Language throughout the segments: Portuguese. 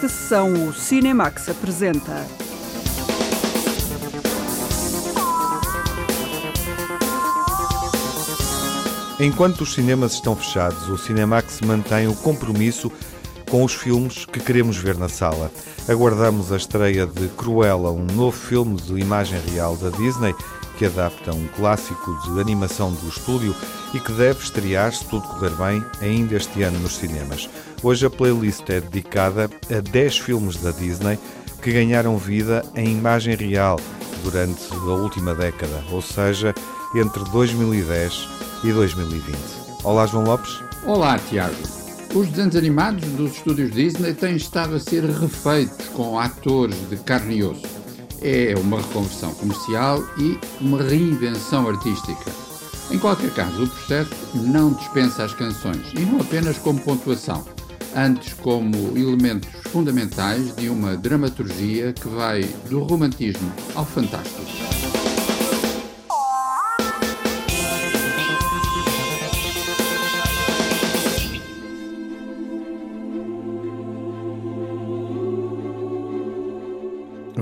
Nesta sessão, o Cinemax apresenta. Enquanto os cinemas estão fechados, o Cinemax mantém o compromisso com os filmes que queremos ver na sala. Aguardamos a estreia de Cruella, um novo filme de imagem real da Disney que adapta um clássico de animação do estúdio e que deve estrear, se tudo correr bem, ainda este ano nos cinemas. Hoje a playlist é dedicada a 10 filmes da Disney que ganharam vida em imagem real durante a última década, ou seja, entre 2010 e 2020. Olá, João Lopes. Olá, Tiago. Os desenhos animados dos estúdios Disney têm estado a ser refeitos com atores de carne e osso. É uma reconversão comercial e uma reinvenção artística. Em qualquer caso, o processo não dispensa as canções, e não apenas como pontuação, antes como elementos fundamentais de uma dramaturgia que vai do romantismo ao fantástico.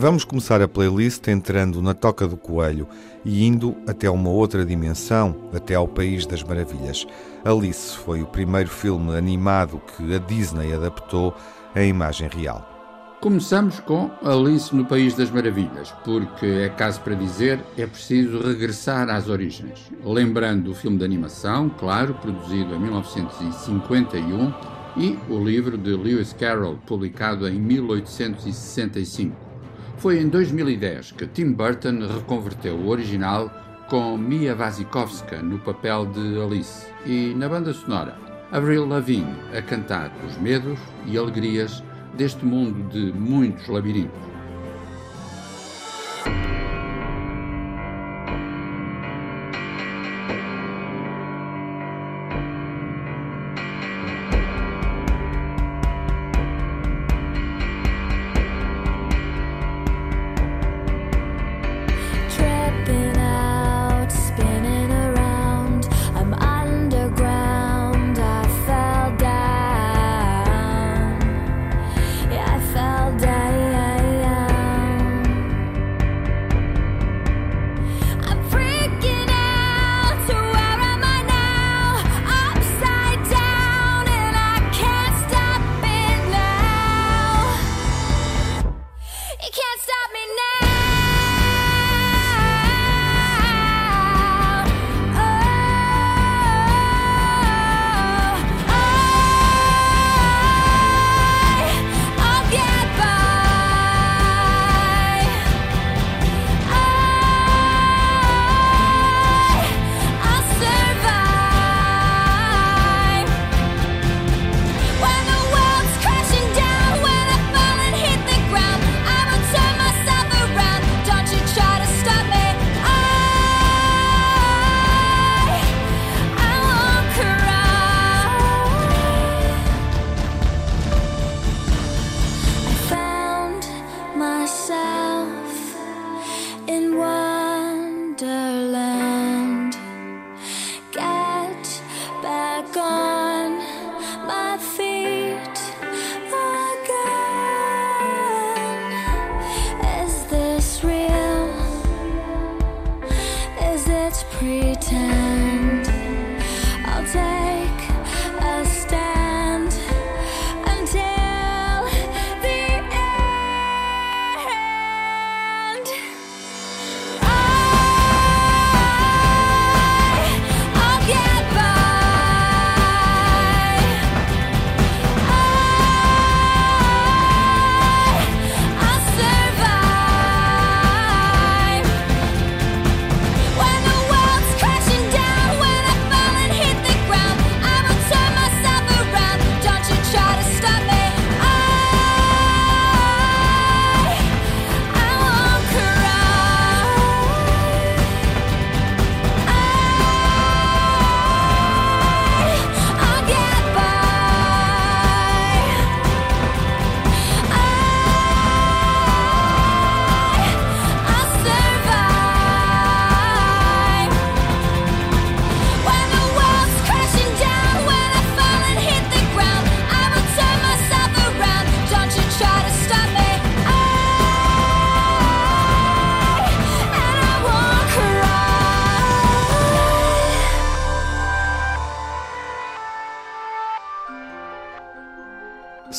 Vamos começar a playlist entrando na Toca do Coelho e indo até uma outra dimensão, até ao País das Maravilhas. Alice foi o primeiro filme animado que a Disney adaptou em imagem real. Começamos com Alice no País das Maravilhas, porque é caso para dizer, é preciso regressar às origens. Lembrando o filme de animação, claro, produzido em 1951, e o livro de Lewis Carroll, publicado em 1865. Foi em 2010 que Tim Burton reconverteu o original com Mia Wasikowska no papel de Alice e na banda sonora Avril Lavigne a cantar os medos e alegrias deste mundo de muitos labirintos.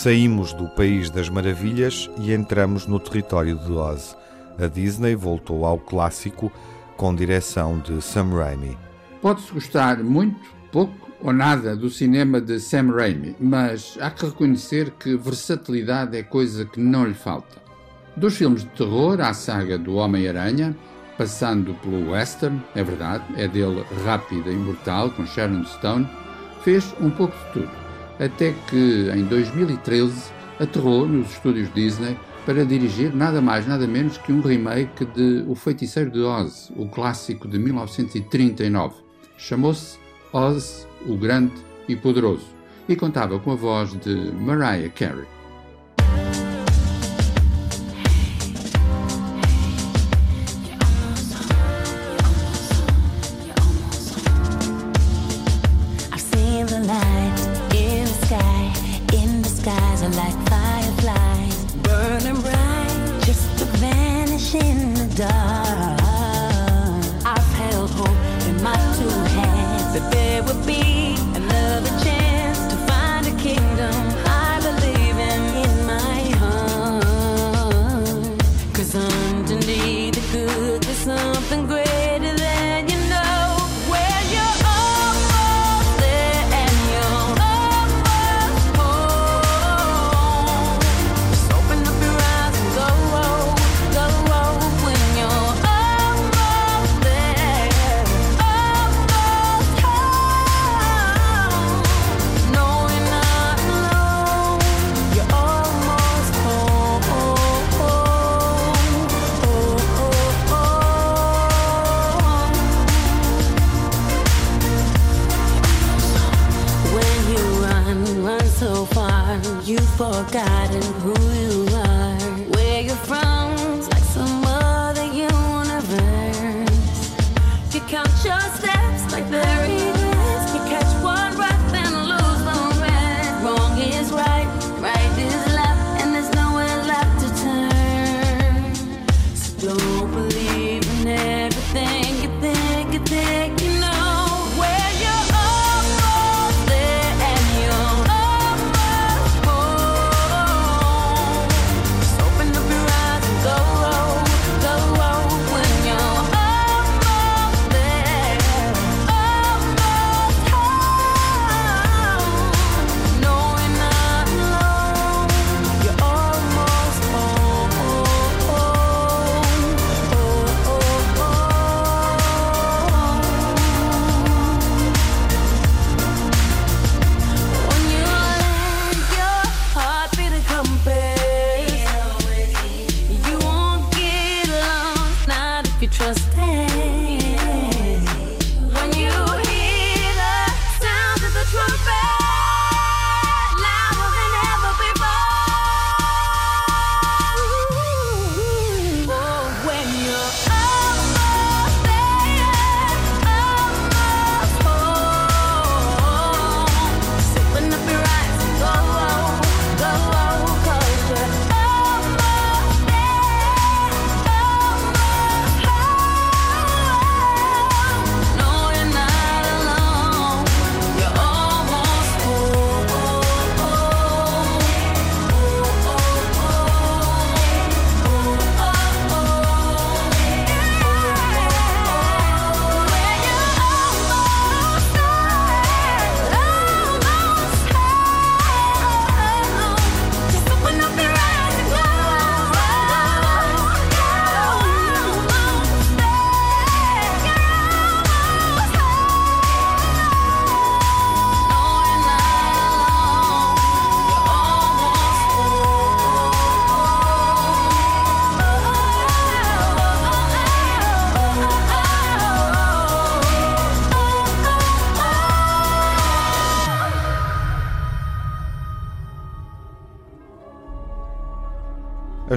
Saímos do País das Maravilhas e entramos no território de Oz. A Disney voltou ao clássico com direção de Sam Raimi. Pode-se gostar muito, pouco ou nada do cinema de Sam Raimi, mas há que reconhecer que versatilidade é coisa que não lhe falta. Dos filmes de terror à saga do Homem-Aranha, passando pelo western, é verdade, é dele Rápida e Imortal, com Sharon Stone, fez um pouco de tudo, até que em 2013 aterrou nos estúdios Disney para dirigir nada mais nada menos que um remake de O Feiticeiro de Oz, o clássico de 1939. Chamou-se Oz, o Grande e Poderoso e contava com a voz de Mariah Carey.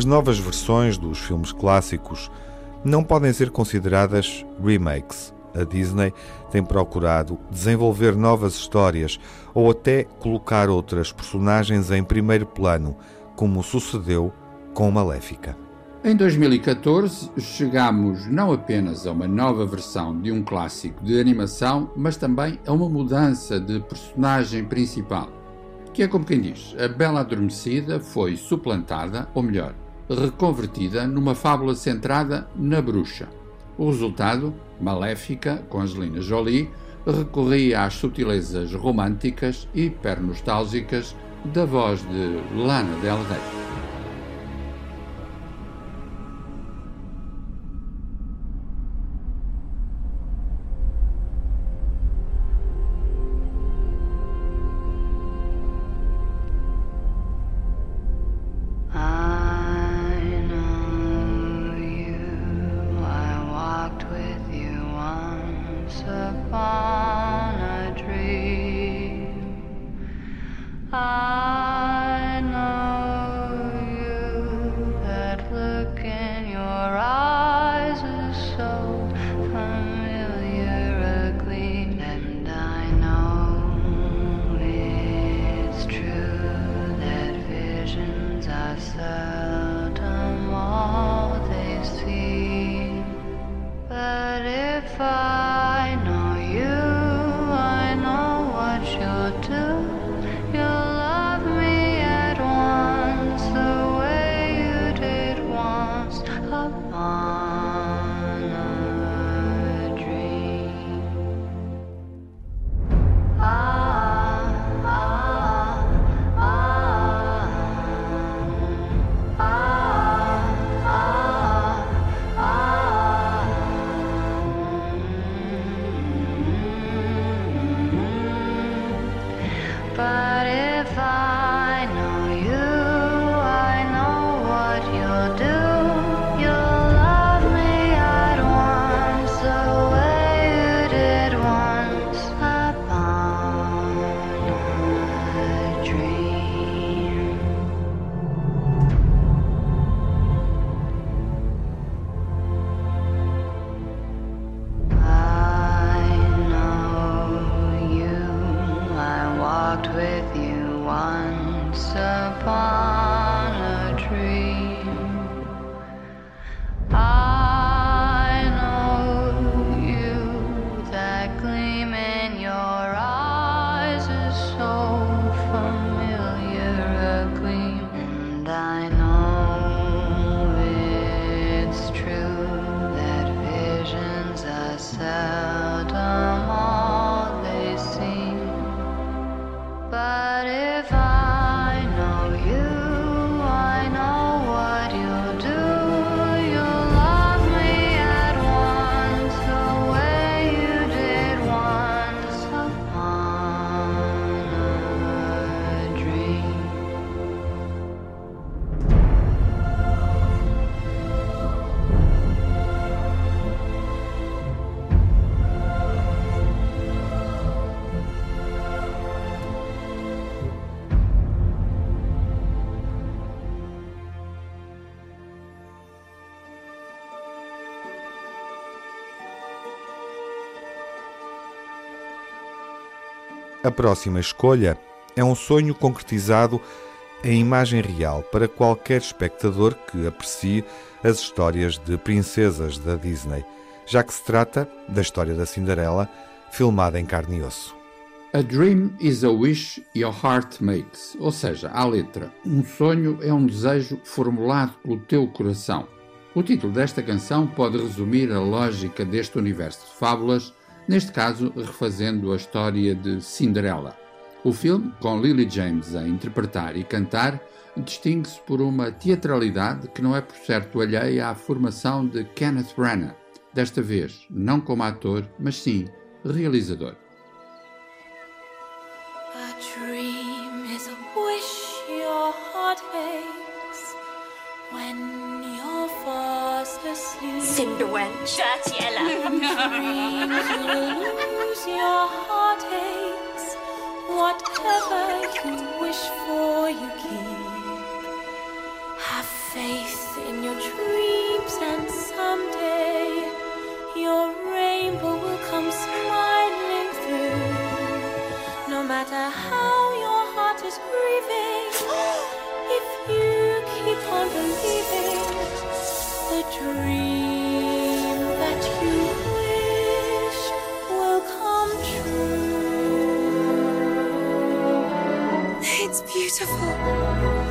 As novas versões dos filmes clássicos não podem ser consideradas remakes. A Disney tem procurado desenvolver novas histórias ou até colocar outras personagens em primeiro plano, como sucedeu com Maléfica. Em 2014, chegamos não apenas a uma nova versão de um clássico de animação, mas também a uma mudança de personagem principal. que é como quem diz: a Bela Adormecida foi suplantada, ou melhor, reconvertida numa fábula centrada na bruxa. O resultado, Maléfica, com Angelina Jolie, recorria às sutilezas românticas e hiper-nostálgicas da voz de Lana Del Rey. far. A próxima escolha é um sonho concretizado em imagem real para qualquer espectador que aprecie as histórias de princesas da Disney, já que se trata da história da Cinderela, filmada em carne e osso. A dream is a wish your heart makes, ou seja, à letra, um sonho é um desejo formulado pelo teu coração. O título desta canção pode resumir a lógica deste universo de fábulas neste caso refazendo a história de Cinderela. O filme, com Lily James a interpretar e cantar, distingue-se por uma teatralidade que não é por certo alheia à formação de Kenneth Branagh, desta vez não como ator, mas sim realizador. Lose your heartaches. Whatever you wish for, you keep. Have faith in your dreams, and someday your rainbow will come smiling through. No matter how your heart is grieving, if you keep on believing the dream beautiful.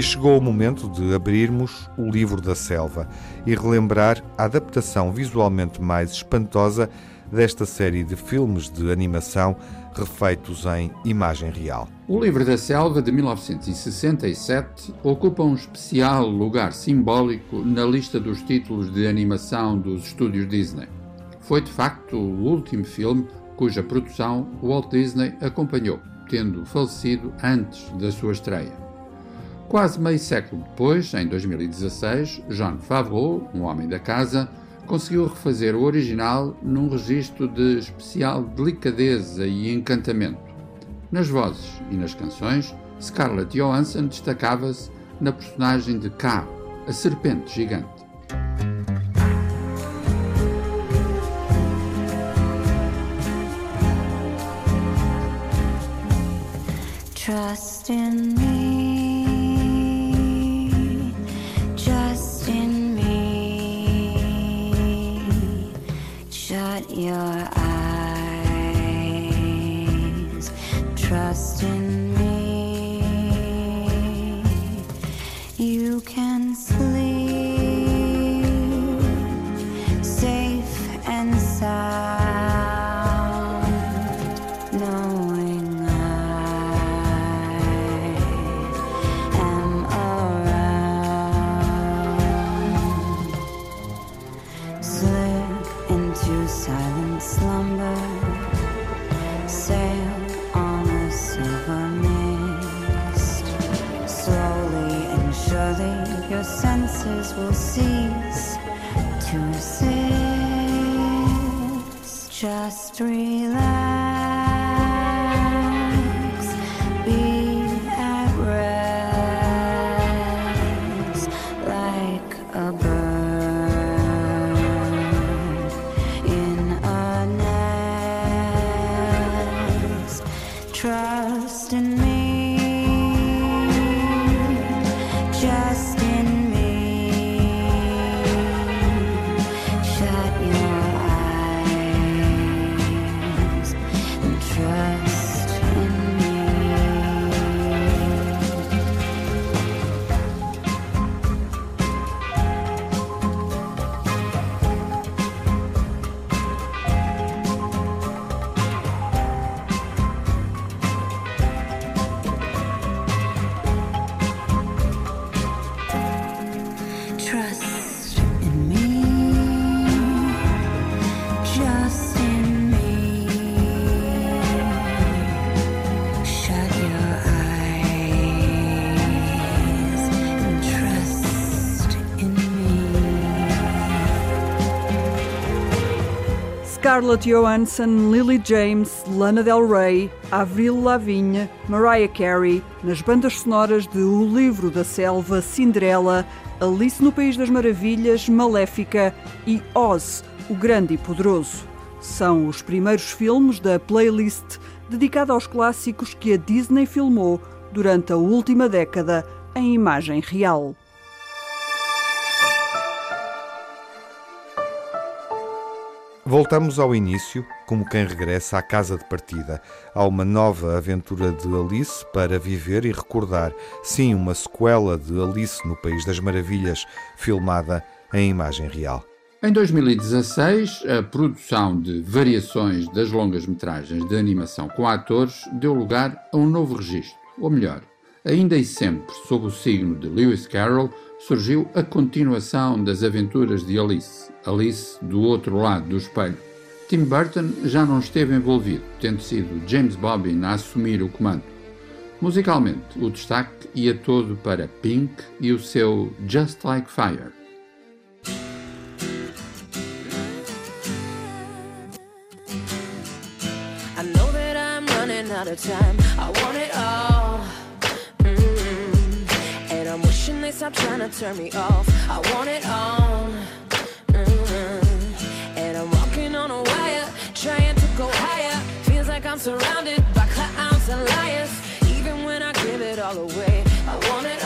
E chegou o momento de abrirmos o livro da selva e relembrar a adaptação visualmente mais espantosa desta série de filmes de animação refeitos em imagem real. O Livro da Selva de 1967 ocupa um especial lugar simbólico na lista dos títulos de animação dos estúdios Disney. Foi de facto o último filme cuja produção Walt Disney acompanhou, tendo falecido antes da sua estreia. Quase meio século depois, em 2016, John Favreau, um homem da casa, conseguiu refazer o original num registro de especial delicadeza e encantamento. Nas vozes e nas canções, Scarlett Johansson destacava-se na personagem de K, a serpente gigante. Scarlett Johansson, Lily James, Lana Del Rey, Avril Lavigne, Mariah Carey, nas bandas sonoras de O Livro da Selva, Cinderela, Alice no País das Maravilhas, Maléfica e Oz, o Grande e Poderoso. São os primeiros filmes da playlist dedicada aos clássicos que a Disney filmou durante a última década em imagem real. Voltamos ao início, como quem regressa à casa de partida. Há uma nova aventura de Alice para viver e recordar. Sim, uma sequela de Alice no País das Maravilhas, filmada em imagem real. Em 2016, a produção de variações das longas-metragens de animação com atores deu lugar a um novo registro, ou melhor, ainda e sempre sob o signo de Lewis Carroll, surgiu a continuação das aventuras de Alice, Alice do outro lado do espelho. Tim Burton já não esteve envolvido, tendo sido James Bobbin a assumir o comando. Musicalmente, o destaque ia todo para Pink e o seu Just Like Fire. I stop trying to turn me off. I want it all. Mm-hmm. And I'm on a wire, to go higher. Feels like I'm surrounded by clowns and liars. Even when I give it all away, I want it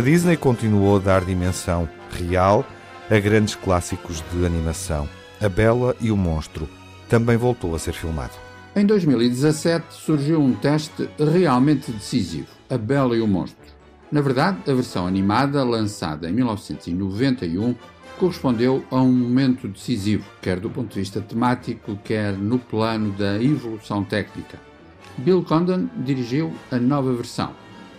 a Disney continuou a dar dimensão real a grandes clássicos de animação. A Bela e o Monstro também voltou a ser filmado. Em 2017 surgiu um teste realmente decisivo: A Bela e o Monstro. Na verdade, a versão animada, lançada em 1991, correspondeu a um momento decisivo, quer do ponto de vista temático, quer no plano da evolução técnica. Bill Condon dirigiu a nova versão,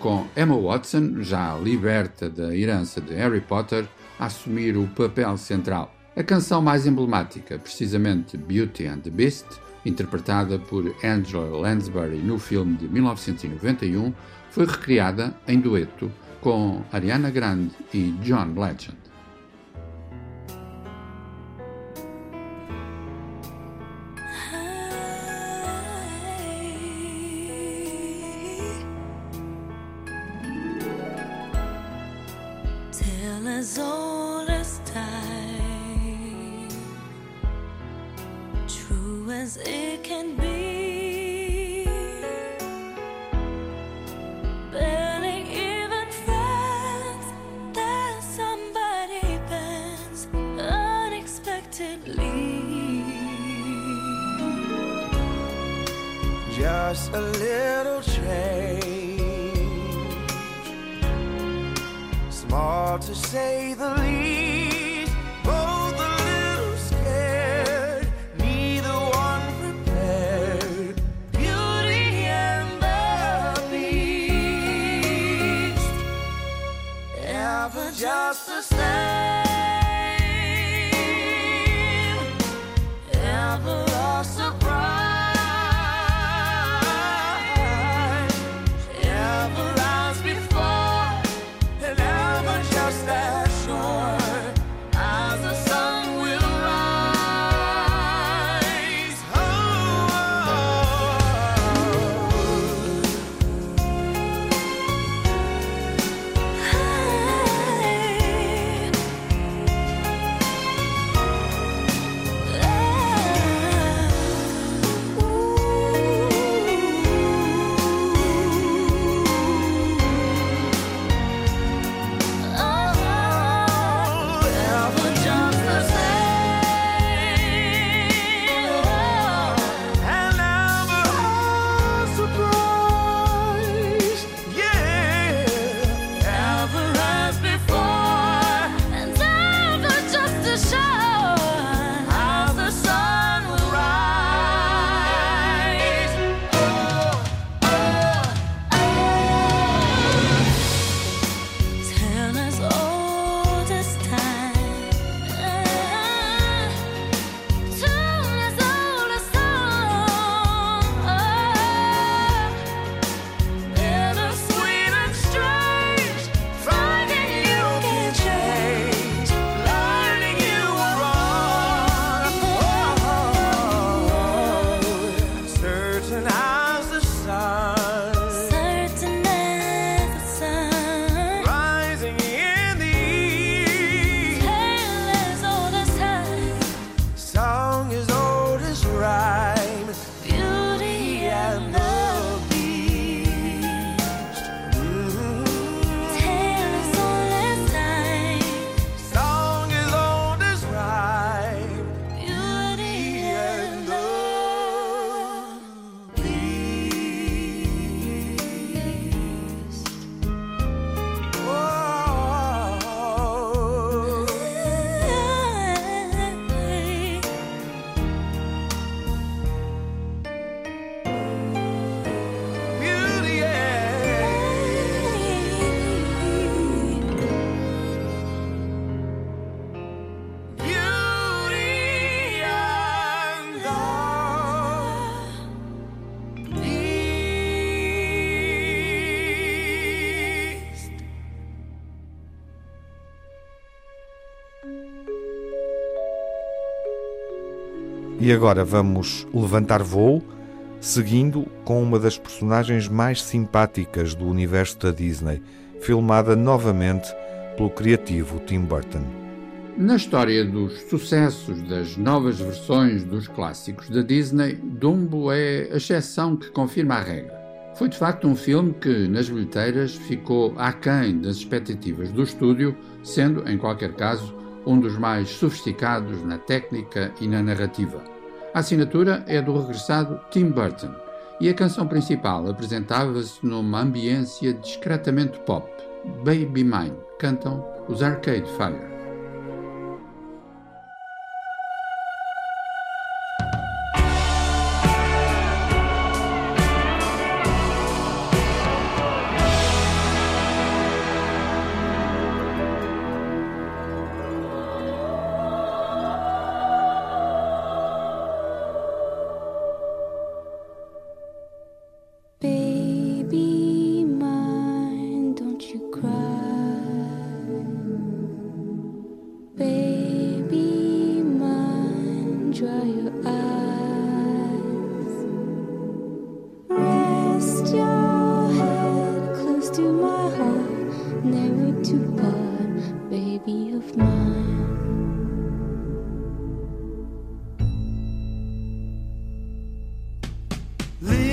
com Emma Watson, já liberta da herança de Harry Potter, a assumir o papel central. A canção mais emblemática, precisamente Beauty and the Beast, interpretada por Angela Lansbury no filme de 1991, foi recriada em dueto com Ariana Grande e John Legend. Just the same, E agora vamos levantar voo, seguindo com uma das personagens mais simpáticas do universo da Disney, filmada novamente pelo criativo Tim Burton. Na história dos sucessos das novas versões dos clássicos da Disney, Dumbo é a exceção que confirma a regra. Foi de facto um filme que, nas bilheteiras, ficou aquém das expectativas do estúdio, sendo, em qualquer caso, um dos mais sofisticados na técnica e na narrativa. A assinatura é do regressado Tim Burton e a canção principal apresentava-se numa ambiência discretamente pop. Baby Mine cantam os Arcade Fire. Leave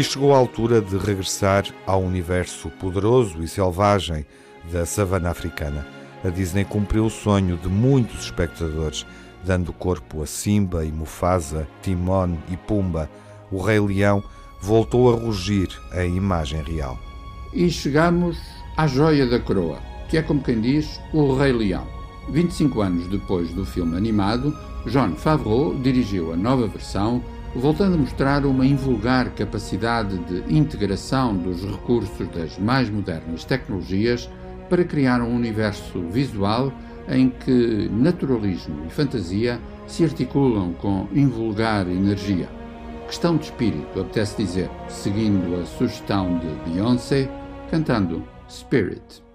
E chegou a altura de regressar ao universo poderoso e selvagem da savana africana. A Disney cumpriu o sonho de muitos espectadores, dando corpo a Simba e Mufasa, Timon e Pumba. O Rei Leão voltou a rugir em imagem real. E chegamos à joia da coroa, que é como quem diz o Rei Leão. 25 anos depois do filme animado, John Favreau dirigiu a nova versão voltando a mostrar uma invulgar capacidade de integração dos recursos das mais modernas tecnologias para criar um universo visual em que naturalismo e fantasia se articulam com invulgar energia. Questão de espírito, apetece dizer, seguindo a sugestão de Beyoncé, cantando Spirit.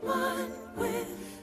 one with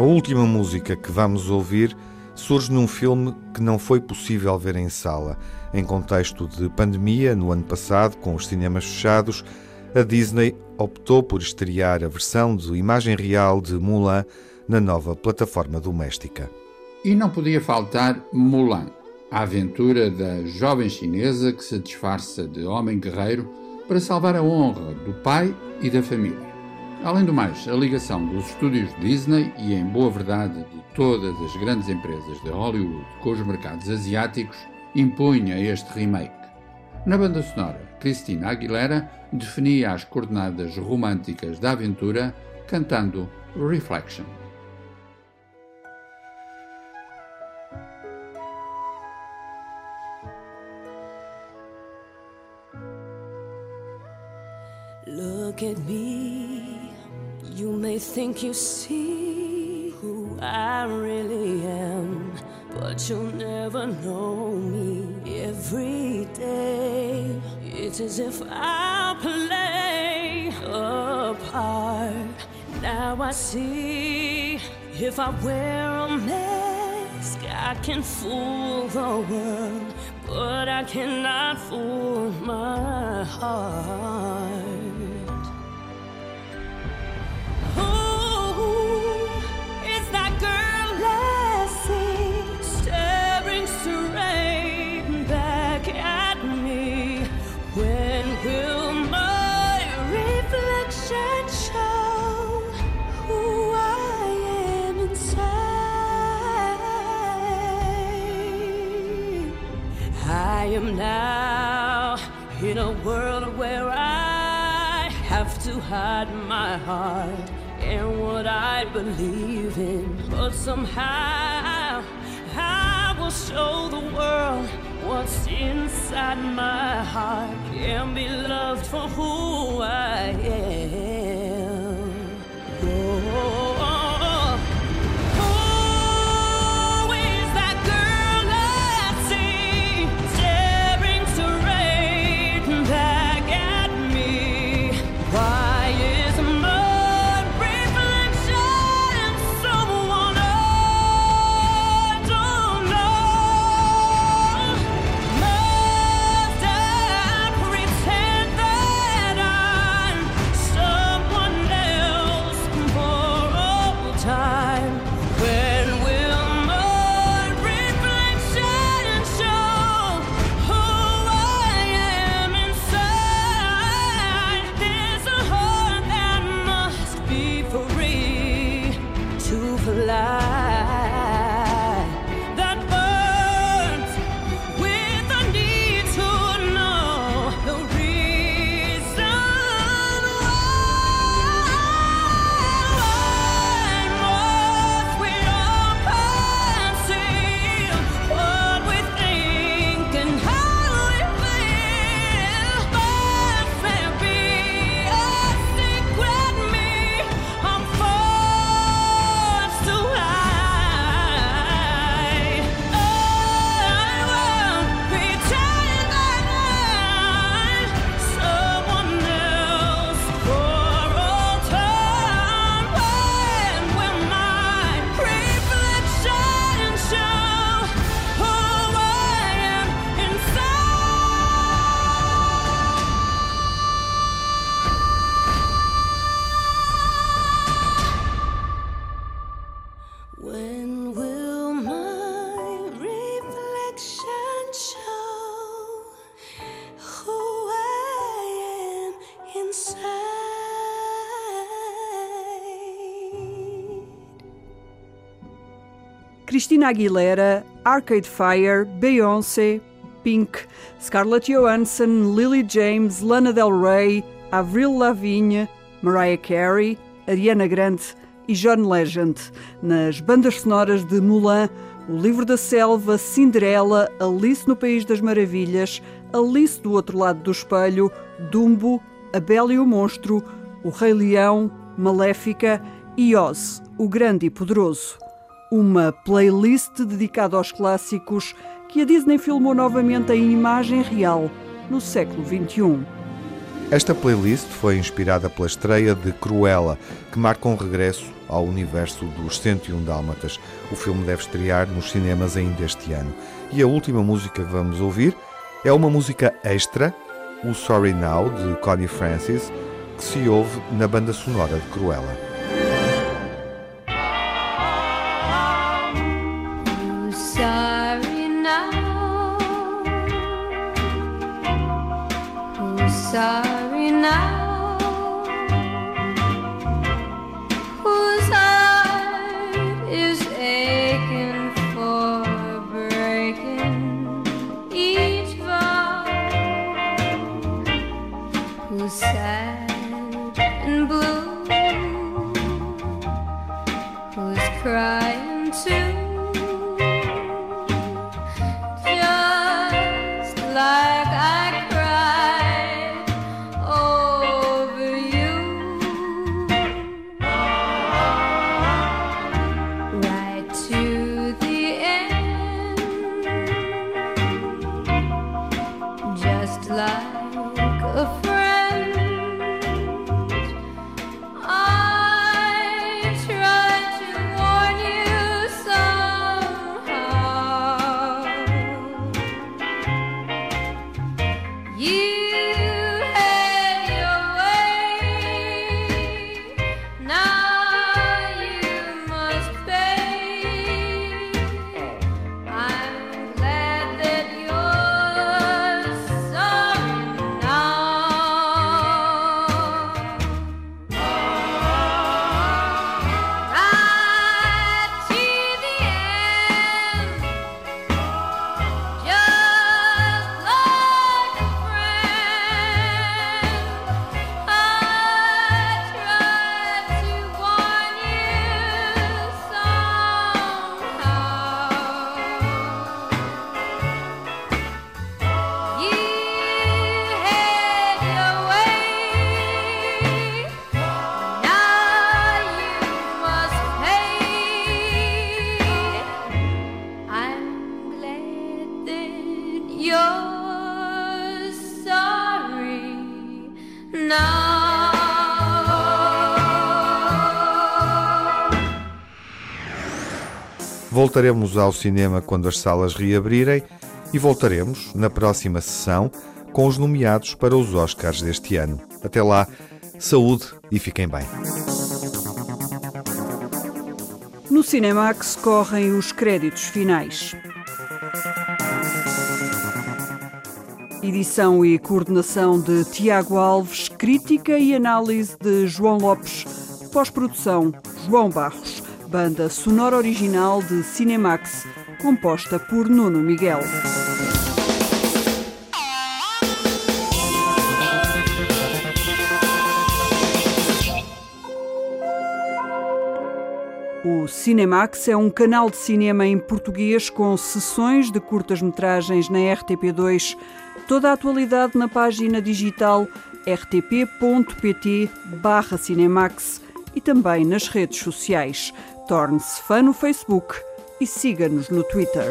A última música que vamos ouvir surge num filme que não foi possível ver em sala. Em contexto de pandemia, no ano passado, com os cinemas fechados, a Disney optou por estrear a versão de imagem real de Mulan na nova plataforma doméstica. E não podia faltar Mulan, a aventura da jovem chinesa que se disfarça de homem guerreiro para salvar a honra do pai e da família. Além do mais, a ligação dos estúdios Disney e, em boa verdade, de todas as grandes empresas de Hollywood com os mercados asiáticos impunha este remake. Na banda sonora, Christina Aguilera definia as coordenadas românticas da aventura cantando Reflection. Look at me. You may think you see who I really am, but you'll never know me every day. It's as if I play a part. Now I see if I wear a mask, I can fool the world, but I cannot fool my heart. Hide my heart and what I believe in. But somehow I will show the world what's inside my heart. Can be loved for who I am. Cristina Aguilera, Arcade Fire, Beyoncé, Pink, Scarlett Johansson, Lily James, Lana Del Rey, Avril Lavigne, Mariah Carey, Ariana Grande e John Legend, nas bandas sonoras de Mulan, O Livro da Selva, Cinderela, Alice no País das Maravilhas, Alice do Outro Lado do Espelho, Dumbo, A Bela e o Monstro, O Rei Leão, Maléfica e Oz, o Grande e Poderoso. Uma playlist dedicada aos clássicos que a Disney filmou novamente em imagem real no século XXI. Esta playlist foi inspirada pela estreia de Cruella, que marca um regresso ao universo dos 101 Dálmatas. O filme deve estrear nos cinemas ainda este ano. E a última música que vamos ouvir é uma música extra, o Sorry Now, de Connie Francis, que se ouve na banda sonora de Cruella. Sorry now? Voltaremos ao cinema quando as salas reabrirem e voltaremos na próxima sessão com os nomeados para os Oscars deste ano. Até lá, saúde e fiquem bem. No Cinemax correm os créditos finais. Edição e coordenação de Tiago Alves, crítica e análise de João Lopes, pós-produção João Barros, banda sonora original de Cinemax, composta por Nuno Miguel. O Cinemax é um canal de cinema em português com sessões de curtas-metragens na RTP2. Toda a atualidade na página digital rtp.pt/cinemax e também nas redes sociais. Torne-se fã no Facebook e siga-nos no Twitter.